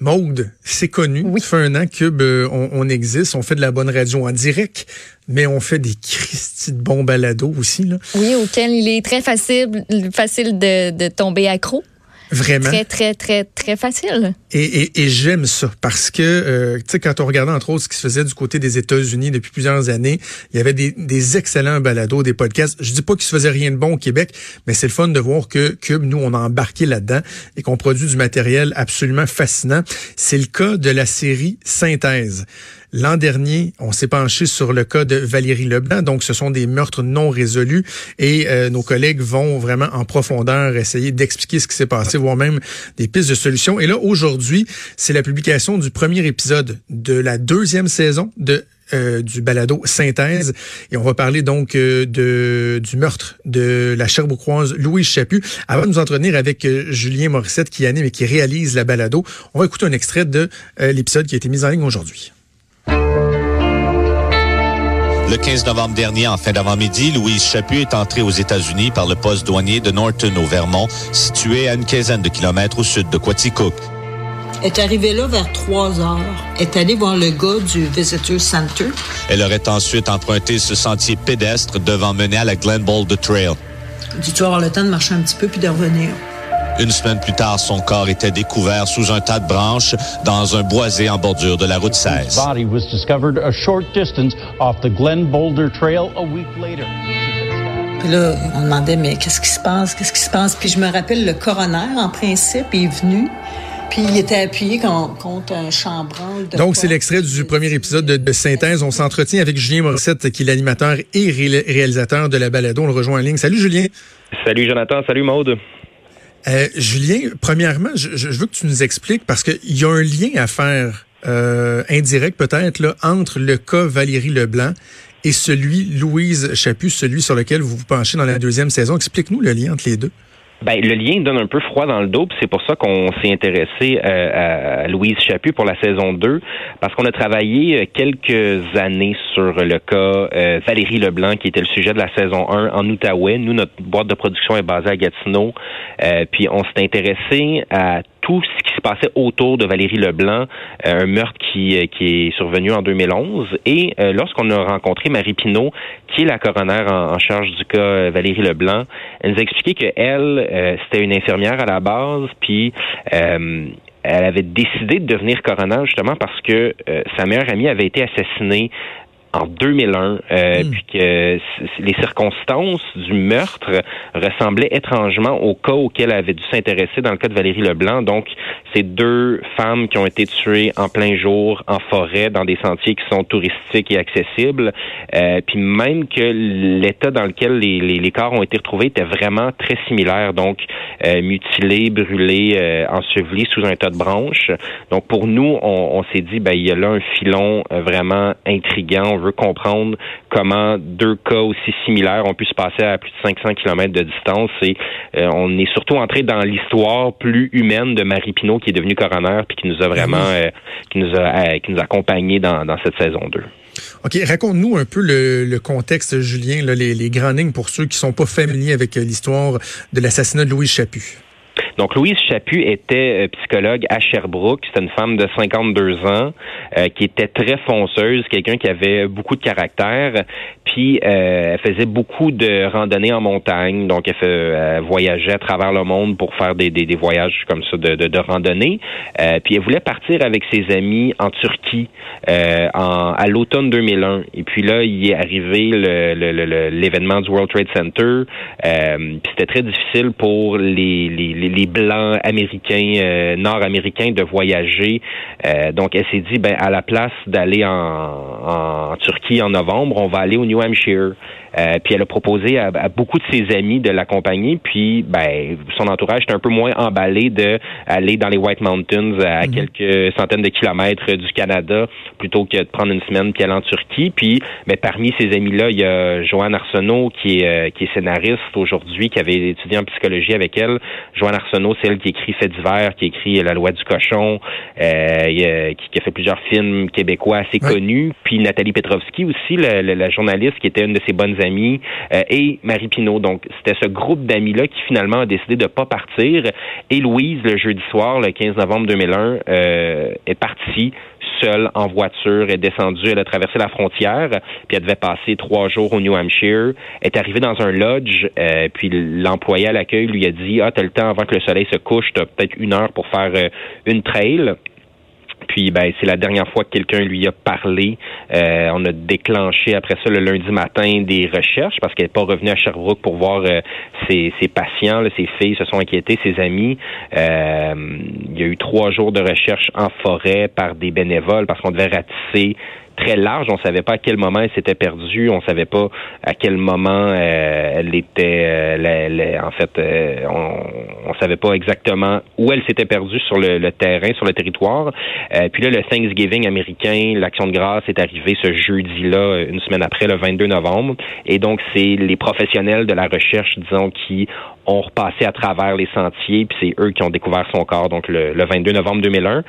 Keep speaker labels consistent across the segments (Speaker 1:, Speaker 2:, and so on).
Speaker 1: Maude, c'est connu. Oui. Ça fait un an que euh, on, existe, on fait de la bonne radio en direct, mais on fait des Christy de bons balados aussi. Là.
Speaker 2: Oui, auquel il est très facile, facile de, de tomber accro.
Speaker 1: Vraiment.
Speaker 2: Très, très, très, très facile.
Speaker 1: Et, et, et j'aime ça parce que, euh, tu sais, quand on regardait entre autres ce qui se faisait du côté des États-Unis depuis plusieurs années, il y avait des, des excellents balados, des podcasts. Je dis pas qu'il se faisait rien de bon au Québec, mais c'est le fun de voir que Cube, nous, on a embarqué là-dedans et qu'on produit du matériel absolument fascinant. C'est le cas de la série Synthèse. L'an dernier, on s'est penché sur le cas de Valérie Leblanc. Donc, ce sont des meurtres non résolus et euh, nos collègues vont vraiment en profondeur essayer d'expliquer ce qui s'est passé, voire même des pistes de solutions. Et là, aujourd'hui, c'est la publication du premier épisode de la deuxième saison de euh, du balado Synthèse. Et on va parler donc euh, de, du meurtre de la Cherbourgoise Louise Chaput. Avant de nous entretenir avec Julien Morissette qui anime et qui réalise la balado, on va écouter un extrait de l'épisode qui a été mis en ligne aujourd'hui.
Speaker 3: Le 15 novembre dernier, en fin d'avant-midi, Louise Chaput est entrée aux États-Unis par le poste douanier de Norton au Vermont, situé à une quinzaine de kilomètres au sud de Quaticook.
Speaker 4: Elle est arrivée là vers 3 heures. Elle est allée voir le gars du Visitor Center.
Speaker 3: Elle aurait ensuite emprunté ce sentier pédestre devant mener à la Glen Boulder Trail.
Speaker 4: Dis-tu avoir le temps de marcher un petit peu puis de revenir?
Speaker 3: Une semaine plus tard, son corps était découvert sous un tas de branches dans un boisé en bordure de la route 16.
Speaker 5: body was discovered a short distance off the Glen Boulder Trail a week later.
Speaker 4: Puis là, on demandait, mais qu'est-ce qui se passe? Qu'est-ce qui se passe? Puis je me rappelle, le coroner, en principe, est venu. Puis il était appuyé contre un chambranle. De
Speaker 1: Donc, c'est l'extrait du premier épisode de, Synthèse. On s'entretient avec Julien Morissette, qui est l'animateur et réalisateur de la balado. On le rejoint en ligne. Salut, Julien.
Speaker 6: Salut, Jonathan. Salut, Maude.
Speaker 1: Euh, Julien, premièrement, je, veux que tu nous expliques parce qu'il y a un lien à faire euh, indirect peut-être là entre le cas Valérie Leblanc et celui Louise Chaput, celui sur lequel vous vous penchez dans la deuxième saison. Explique-nous le lien entre les deux.
Speaker 6: Ben, le lien donne un peu froid dans le dos, c'est pour ça qu'on s'est intéressé euh, à Louise Chaput pour la saison 2, parce qu'on a travaillé euh, quelques années sur le cas euh, Valérie Leblanc, qui était le sujet de la saison 1 en Outaouais. Nous, notre boîte de production est basée à Gatineau, puis on s'est intéressé à tout ce qui se passait autour de Valérie Leblanc, un meurtre qui, qui est survenu en 2011. Et lorsqu'on a rencontré Marie Pinault, qui est la coroner en, charge du cas Valérie Leblanc, elle nous a expliqué qu'elle, euh, c'était une infirmière à la base, puis euh, elle avait décidé de devenir coroner justement parce que euh, sa meilleure amie avait été assassinée en 2001, euh, hmm. puis que les circonstances du meurtre ressemblaient étrangement au cas auquel elle avait dû s'intéresser dans le cas de Valérie Leblanc. Donc, c'est deux femmes qui ont été tuées en plein jour, en forêt, dans des sentiers qui sont touristiques et accessibles. Euh, puis même que l'état dans lequel les, les, les, corps ont été retrouvés était vraiment très similaire. Donc, euh, mutilés, brûlés, euh, ensevelis sous un tas de branches. Donc, pour nous, on, on s'est dit, ben, il y a là un filon euh, vraiment intriguant on veut comprendre comment deux cas aussi similaires ont pu se passer à plus de 500 km de distance. Et euh, on est surtout entré dans l'histoire plus humaine de Marie Pinault qui est devenue coroner puis qui nous a vraiment euh, qui nous a euh, qui nous a accompagnés dans, cette saison 2.
Speaker 1: OK, raconte-nous un peu le, contexte, Julien, les, les grandes lignes pour ceux qui sont pas familiers avec l'histoire de l'assassinat de Louis Chaput.
Speaker 6: Donc, Louise Chaput était euh, psychologue à Sherbrooke. C'est une femme de 52 ans euh, qui était très fonceuse, quelqu'un qui avait beaucoup de caractère. Puis, euh, elle faisait beaucoup de randonnées en montagne. Donc, elle, voyageait à travers le monde pour faire des, des, voyages comme ça de, de, randonnée. puis, elle voulait partir avec ses amis en Turquie en, à l'automne 2001. Et puis là, il est arrivé l'événement du World Trade Center. puis, c'était très difficile pour les, les, les blancs américains, euh, nord-américains de voyager. Euh, donc, elle s'est dit, ben, à la place d'aller en, en, Turquie en novembre, on va aller au New Hampshire. Euh, puis elle a proposé à, beaucoup de ses amis de l'accompagner. Puis ben son entourage était un peu moins emballé de aller dans les White Mountains à mhm. quelques centaines de kilomètres du Canada plutôt que de prendre une semaine puis aller en Turquie. Puis ben, parmi ces amis-là, il y a Joanne Arsenault qui est, euh, qui est scénariste aujourd'hui, qui avait étudié en psychologie avec elle. Joanne Arsenault, c'est elle qui écrit Fait divers, qui écrit La loi du cochon, euh, qui, a fait plusieurs films québécois assez connus. Puis Nathalie Petrovski aussi, la, journaliste qui était une de ses bonnes amies, euh, et Marie Pinault. Donc, c'était ce groupe d'amis-là qui finalement a décidé de pas partir. Et Louise, le jeudi soir, le 15 novembre 2001, euh, est partie seule en voiture, est descendue, elle a traversé la frontière, puis elle devait passer trois jours au New Hampshire, est arrivée dans un lodge, euh, puis l'employé à l'accueil lui a dit, ah, t'as le temps avant que le soleil se couche, t'as peut-être une heure pour faire une trail. Puis ben c'est la dernière fois que quelqu'un lui a parlé. Euh, on a déclenché après ça le lundi matin des recherches parce qu'elle n'est pas revenue à Sherbrooke pour voir euh, ses, patients, ses filles se sont inquiétées, ses amis. Euh, il y a eu trois jours de recherche en forêt par des bénévoles parce qu'on devait ratisser très large. On savait pas à quel moment elle s'était perdue. On savait pas à quel moment euh, elle était. Euh, en fait, euh, on, on savait pas exactement où elle s'était perdue sur le, terrain, sur le territoire. puis là, le Thanksgiving américain, l'action de grâce est arrivé ce jeudi-là, une semaine après, le 22 novembre. Et donc, c'est les professionnels de la recherche, disons, qui ont repassé à travers les sentiers, puis c'est eux qui ont découvert son corps, donc le, le 22 novembre 2001.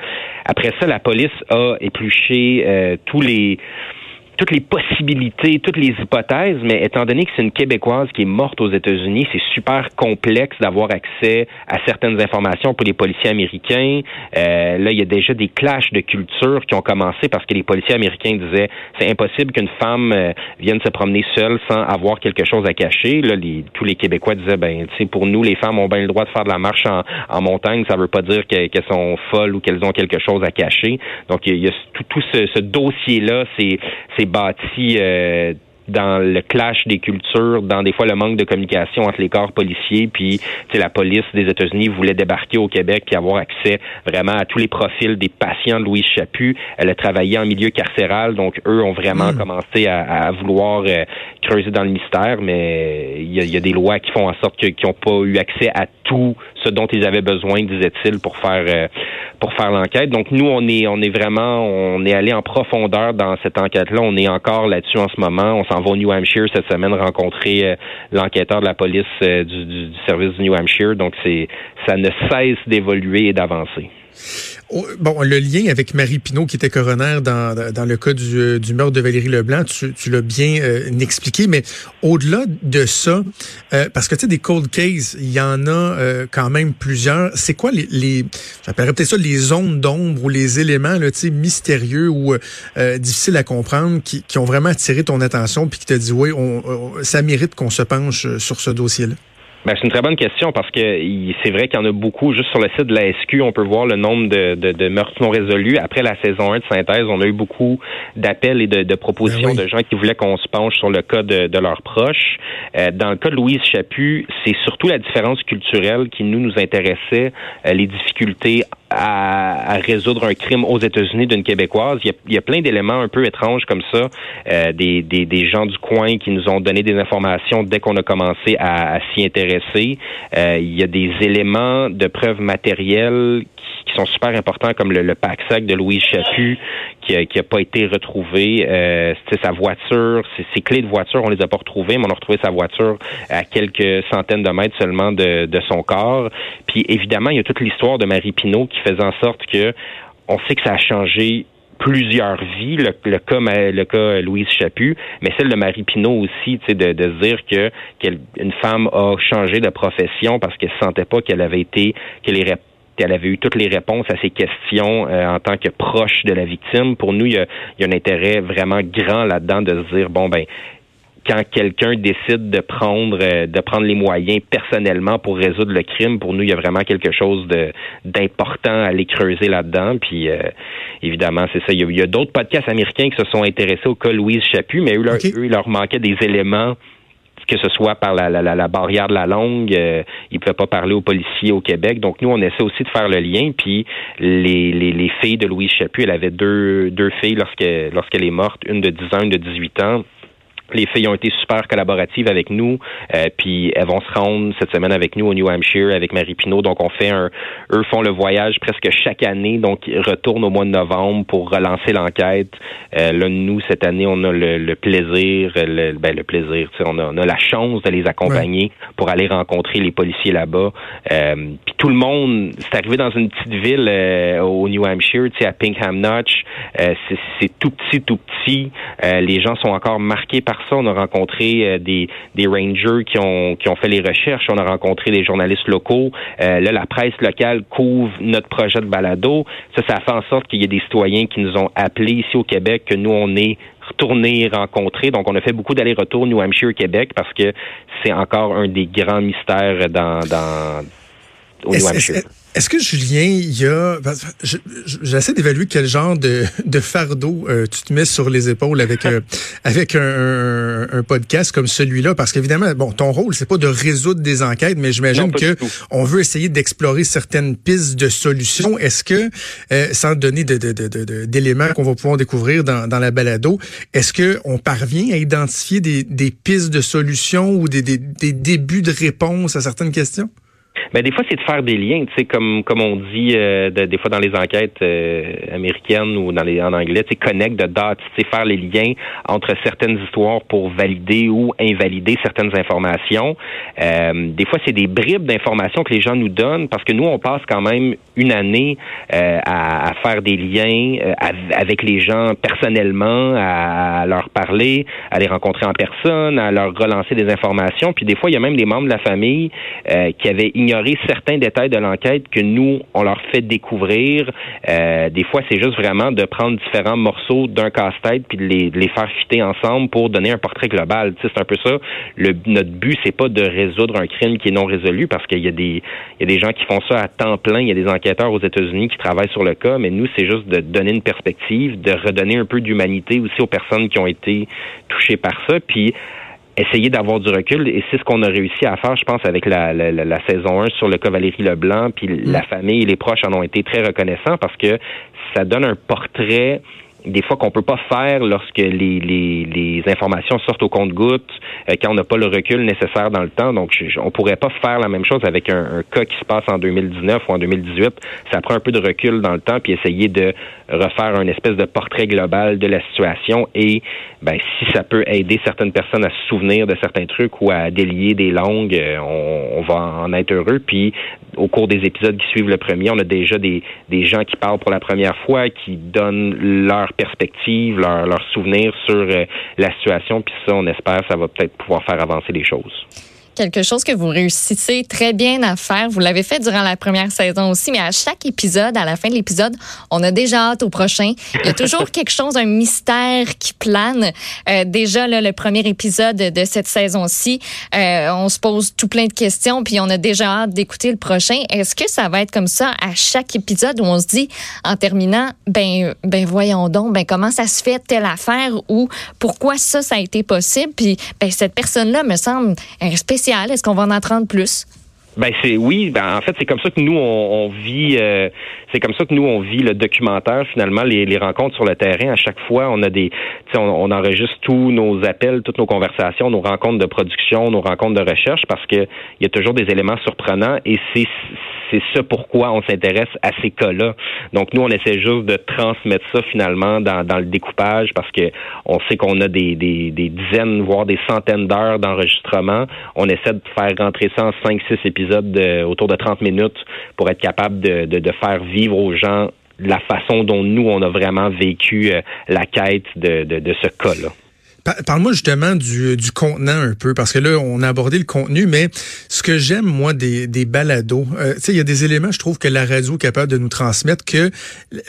Speaker 6: Après ça, la police a épluché euh, tous les toutes les possibilités, toutes les hypothèses, mais étant donné que c'est une Québécoise qui est morte aux États-Unis, c'est super complexe d'avoir accès à certaines informations pour les policiers américains. Euh, là, il y a déjà des clashs de culture qui ont commencé parce que les policiers américains disaient c'est impossible qu'une femme euh, vienne se promener seule sans avoir quelque chose à cacher. Là, les, tous les Québécois disaient ben, tu sais, pour nous, les femmes ont bien le droit de faire de la marche en, montagne. Ça veut pas dire qu'elles sont folles ou qu'elles ont quelque chose à cacher. Donc, il y a, tout, tout ce, ce dossier-là, c'est bâti euh, dans le clash des cultures, dans des fois le manque de communication entre les corps policiers, puis la police des États-Unis voulait débarquer au Québec puis avoir accès vraiment à tous les profils des patients de Louise Chaput. Elle a travaillé en milieu carcéral, donc eux ont vraiment hmm. commencé à, vouloir euh, creuser dans le mystère, mais il y a, des lois qui font en sorte qu'ils n'ont pas eu accès à tout ce dont ils avaient besoin, disait-il, pour faire euh, pour faire l'enquête. Donc nous, on est on est vraiment on est allé en profondeur dans cette enquête-là. On est encore là-dessus en ce moment. On s'en va au New Hampshire cette semaine rencontrer euh, l'enquêteur de la police euh, du, du, service du New Hampshire. Donc c'est ça ne cesse d'évoluer et d'avancer.
Speaker 1: Oh, bon, le lien avec Marie Pinault, qui était coroner dans, dans le cas du, euh, du meurtre de Valérie Leblanc, tu, tu l'as bien euh, expliqué, mais au-delà de ça, euh, parce que tu sais, des cold cases, il y en a quand même plusieurs. C'est quoi les, les j'appellerais peut-être ça les zones d'ombre ou les éléments là, mystérieux ou difficiles à comprendre qui, qui, ont vraiment attiré ton attention puis qui te dit, oui, on, ça mérite qu'on se penche sur ce dossier-là?
Speaker 6: Ben, c'est une très bonne question parce que c'est vrai qu'il y en a beaucoup. Juste sur le site de la SQ, on peut voir le nombre de, de, de meurtres non résolus. Après la saison 1 de synthèse, on a eu beaucoup d'appels et de, de propositions ben de gens qui voulaient qu'on se penche sur le cas de, de leurs proches. Euh, dans le cas de Louise Chaput, c'est surtout la différence culturelle qui nous nous intéressait, euh, les difficultés à, résoudre un crime aux États-Unis d'une Québécoise. Il y a, il y a plein d'éléments un peu étranges comme ça, euh, des, des, des, gens du coin qui nous ont donné des informations dès qu'on a commencé à, à s'y intéresser. Euh, il y a des éléments de preuves matérielles qui sont super importants, comme le, le pack-sac de Louise Chaput, qui n'a pas été retrouvé. Euh, sa voiture, ses, clés de voiture, on les a pas retrouvées, mais on a retrouvé sa voiture à quelques centaines de mètres seulement de, de son corps. Puis évidemment, il y a toute l'histoire de Marie Pinault qui faisait en sorte que on sait que ça a changé plusieurs vies, le, le, cas le cas Louise Chaput, mais celle de Marie Pinault aussi, de, de se dire que qu'une femme a changé de profession parce qu'elle sentait pas qu'elle avait été qu'elle qu'elle avait eu toutes les réponses à ces questions euh, en tant que proche de la victime. Pour nous, il y a, il y a un intérêt vraiment grand là-dedans de se dire bon ben quand quelqu'un décide de prendre euh, de prendre les moyens personnellement pour résoudre le crime, pour nous, il y a vraiment quelque chose de d'important à aller creuser là-dedans. Puis euh, évidemment, c'est ça. Il y a, d'autres podcasts américains qui se sont intéressés au cas Louise Chaput, mais eux, leur, eux il leur manquait des éléments que ce soit par la, barrière de la langue, euh, ils ne pouvaient pas parler aux policiers au Québec. Donc nous, on essaie aussi de faire le lien. Puis les, les, les filles de Louise Chaput, elle avait deux, deux filles lorsqu'elle lorsqu'elle est morte, une de 10 ans, une de 18 ans Les filles ont été super collaboratives avec nous, euh, puis elles vont se rendre cette semaine avec nous au New Hampshire avec Marie Pinault. Donc on fait un, eux font le voyage presque chaque année, donc ils retournent au mois de novembre pour relancer l'enquête. Euh, là nous cette année on a le, plaisir, le, ben, le plaisir, on a, on a la chance de les accompagner pour aller rencontrer les policiers là-bas. Euh, puis tout le monde, c'est arrivé dans une petite ville euh, au New Hampshire, tu sais à Pinkham Notch, c'est tout petit, tout petit. les gens sont encore marqués par on a rencontré euh, des, des rangers qui ont, qui ont fait les recherches. On a rencontré des journalistes locaux. Euh, là, la presse locale couvre notre projet de balado. Ça, ça fait en sorte qu'il y ait des citoyens qui nous ont appelés ici au Québec, que nous, on est retournés rencontrer. Donc, on a fait beaucoup d'allers-retours New Hampshire, Québec, parce que c'est encore un des grands mystères dans, dans au New Hampshire.
Speaker 1: Est-ce que Julien, il y a, j'essaie d'évaluer quel genre de, de fardeau euh, tu te mets sur les épaules avec euh, avec un, un, podcast comme celui-là, parce qu'évidemment, bon, ton rôle c'est pas de résoudre des enquêtes, mais j'imagine que on veut essayer d'explorer certaines pistes de solutions. Est-ce que, euh, sans donner d'éléments de, de, qu'on va pouvoir découvrir dans, dans la balado, est-ce que on parvient à identifier des, des pistes de solutions ou des, des, des débuts de réponses à certaines questions?
Speaker 6: Ben des fois c'est de faire des liens, tu sais comme comme on dit euh, des fois dans les enquêtes euh, américaines ou dans les en anglais, tu sais connect the dots, tu sais faire les liens entre certaines histoires pour valider ou invalider certaines informations. Euh, des fois c'est des bribes d'informations que les gens nous donnent parce que nous on passe quand même une année à, à, faire des liens avec les gens personnellement, à, leur parler, à les rencontrer en personne, à leur relancer des informations. Puis des fois il y a même des membres de la famille qui avaient certains détails de l'enquête que nous, on leur fait découvrir. Euh, des fois, c'est juste vraiment de prendre différents morceaux d'un casse-tête puis de les, les, faire fitter ensemble pour donner un portrait global. Tu sais, c'est un peu ça. Le, notre but, c'est pas de résoudre un crime qui est non résolu parce qu'il y a des il y a des gens qui font ça à temps plein. Il y a des enquêteurs aux États-Unis qui travaillent sur le cas, mais nous, c'est juste de donner une perspective, de redonner un peu d'humanité aussi aux personnes qui ont été touchées par ça. Puis essayer d'avoir du recul et c'est ce qu'on a réussi à faire, je pense, avec la, la, la, saison 1 sur le cas Valérie Leblanc, puis mm. la famille et les proches en ont été très reconnaissants parce que ça donne un portrait des fois qu'on peut pas faire lorsque les, les, les informations sortent au compte-gouttes, euh, quand on n'a pas le recul nécessaire dans le temps. Donc, on pourrait pas faire la même chose avec un, cas qui se passe en 2019 ou en 2018. Ça prend un peu de recul dans le temps puis essayer de refaire un espèce de portrait global de la situation et ben si ça peut aider certaines personnes à se souvenir de certains trucs ou à délier des langues, euh, on, on va en être heureux. Puis au cours des épisodes qui suivent le premier, on a déjà des, des gens qui parlent pour la première fois, qui donnent leur perspective, leur, leur souvenir sur euh, la situation. Puis ça, on espère, ça va peut-être pouvoir faire avancer les choses
Speaker 2: quelque chose que vous réussissez très bien à faire. Vous l'avez fait durant la première saison aussi, mais à chaque épisode, à la fin de l'épisode, on a déjà hâte au prochain. Il y a toujours quelque chose, un mystère qui plane. Euh, déjà, là, le premier épisode de cette saison-ci, euh, on se pose tout plein de questions, puis on a déjà hâte d'écouter le prochain. Est-ce que ça va être comme ça à chaque épisode où on se dit, en terminant, ben, ben voyons donc, ben comment ça se fait telle affaire ou pourquoi ça, ça a été possible? Puis, ben, cette personne-là me semble un est-ce qu'on va en apprendre plus?
Speaker 6: Ben c'est oui, ben en fait c'est comme ça que nous on, vit, euh, c'est comme ça que nous on vit le documentaire finalement les, les rencontres sur le terrain. À chaque fois on a des, on, on enregistre tous nos appels, toutes nos conversations, nos rencontres de production, nos rencontres de recherche parce que il y a toujours des éléments surprenants et c'est c'est ça pourquoi on s'intéresse à ces cas-là. Donc nous, on essaie juste de transmettre ça finalement dans, dans le découpage parce que on sait qu'on a des, des, des, dizaines, voire des centaines d'heures d'enregistrement. On essaie de faire rentrer ça en 5-6 épisodes autour de 30 minutes pour être capable de, faire vivre aux gens la façon dont nous, on a vraiment vécu euh, la quête de, de, de ce cas-là.
Speaker 1: Parle-moi justement du, du, contenant un peu, parce que là, on a abordé le contenu, mais ce que j'aime, moi, des, des balados, euh, tu sais, il y a des éléments, je trouve, que la radio est capable de nous transmettre que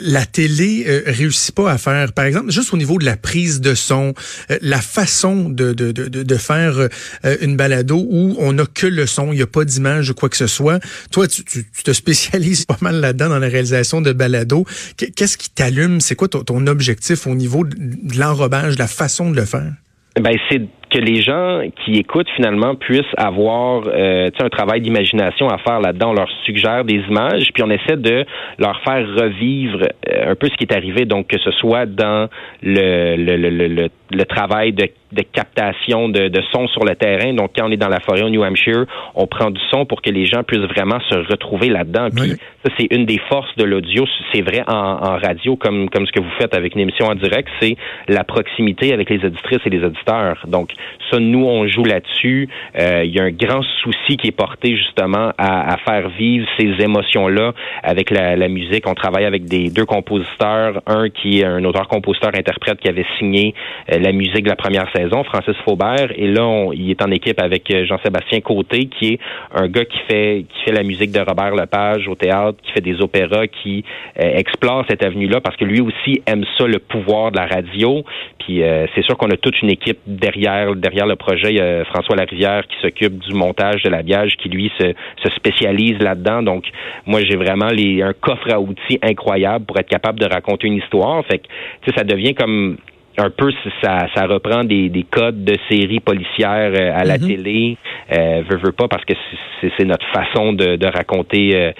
Speaker 1: la télé euh, réussit pas à faire. Par exemple, juste au niveau de la prise de son, euh, la façon de, de, de, de faire euh, une balado où on n'a que le son, il n'y a pas d'image ou quoi que ce soit. Toi, tu, tu, te spécialises pas mal là-dedans dans la réalisation de balados. Qu'est-ce qui t'allume? C'est quoi ton, ton objectif au niveau de l'enrobage, la façon de le faire?
Speaker 6: Ben, c'est que les gens qui écoutent finalement puissent avoir euh, un travail d'imagination à faire là-dedans. On leur suggère des images, puis on essaie de leur faire revivre euh, un peu ce qui est arrivé. Donc que ce soit dans le, le, le, le travail de, de captation de, de, son sur le terrain. Donc, quand on est dans la forêt au New Hampshire, on prend du son pour que les gens puissent vraiment se retrouver là-dedans. Puis ça, c'est une des forces de l'audio. C'est vrai en, en, radio, comme, comme ce que vous faites avec une émission en direct, c'est la proximité avec les auditrices et les auditeurs. Donc, ça, nous, on joue là-dessus. Euh, il y a un grand souci qui est porté justement à, à faire vivre ces émotions-là avec la, la, musique. On travaille avec des deux compositeurs, un qui est un auteur-compositeur-interprète qui avait signé euh, la musique de la première saison, Francis Faubert, et là, on, il est en équipe avec euh, Jean-Sébastien Côté, qui est un gars qui fait qui fait la musique de Robert Lepage au théâtre, qui fait des opéras, qui euh, explore cette avenue-là parce que lui aussi aime ça, le pouvoir de la radio. Puis euh, c'est sûr qu'on a toute une équipe derrière derrière le projet. Il y a François Larivière qui s'occupe du montage de l'habillage, qui lui se, se spécialise là-dedans. Donc moi j'ai vraiment les, un coffre à outils incroyable pour être capable de raconter une histoire. Fait que ça devient comme un peu ça, ça reprend des, des codes de séries policières euh, à la mm-hmm. télé, euh, veut, veut pas parce que c'est notre façon de, de raconter euh,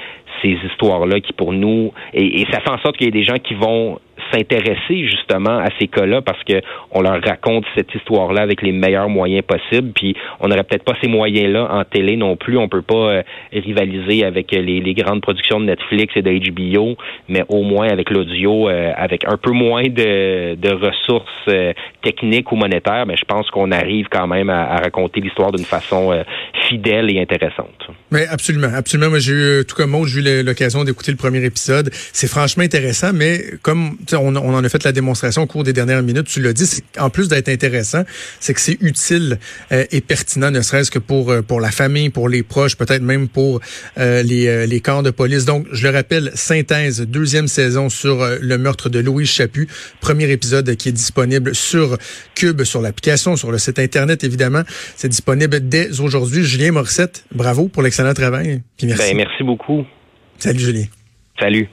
Speaker 6: ces histoires-là qui pour nous et, et ça fait en sorte qu'il y a des gens qui vont s'intéresser justement à ces cas-là parce que on leur raconte cette histoire-là avec les meilleurs moyens possibles. Puis on n'aurait peut-être pas ces moyens-là en télé non plus. On peut pas euh, rivaliser avec les, grandes productions de Netflix et de HBO, mais au moins avec l'audio, euh, avec un peu moins de, ressources euh, techniques ou monétaires, mais je pense qu'on arrive quand même à, raconter l'histoire d'une façon fidèle et intéressante.
Speaker 1: Mais absolument, absolument. Moi, j'ai eu, tout comme moi, j'ai eu l'occasion d'écouter le premier épisode. C'est franchement intéressant, mais comme on, en a fait la démonstration au cours des dernières minutes, tu l'as dit, en plus d'être intéressant, c'est que c'est utile euh, et pertinent, ne serait-ce que pour euh, pour la famille, pour les proches, peut-être même pour euh, les, euh, les camps de police. Donc, je le rappelle, Synthèse, deuxième saison sur euh, le meurtre de Louise Chaput, premier épisode qui est disponible sur Cube, sur l'application, sur le site Internet, évidemment. C'est disponible dès aujourd'hui. Julien Morissette, bravo pour l'excellent travail.
Speaker 6: Puis merci. Ben, merci beaucoup.
Speaker 1: Salut, Julien.
Speaker 6: Salut.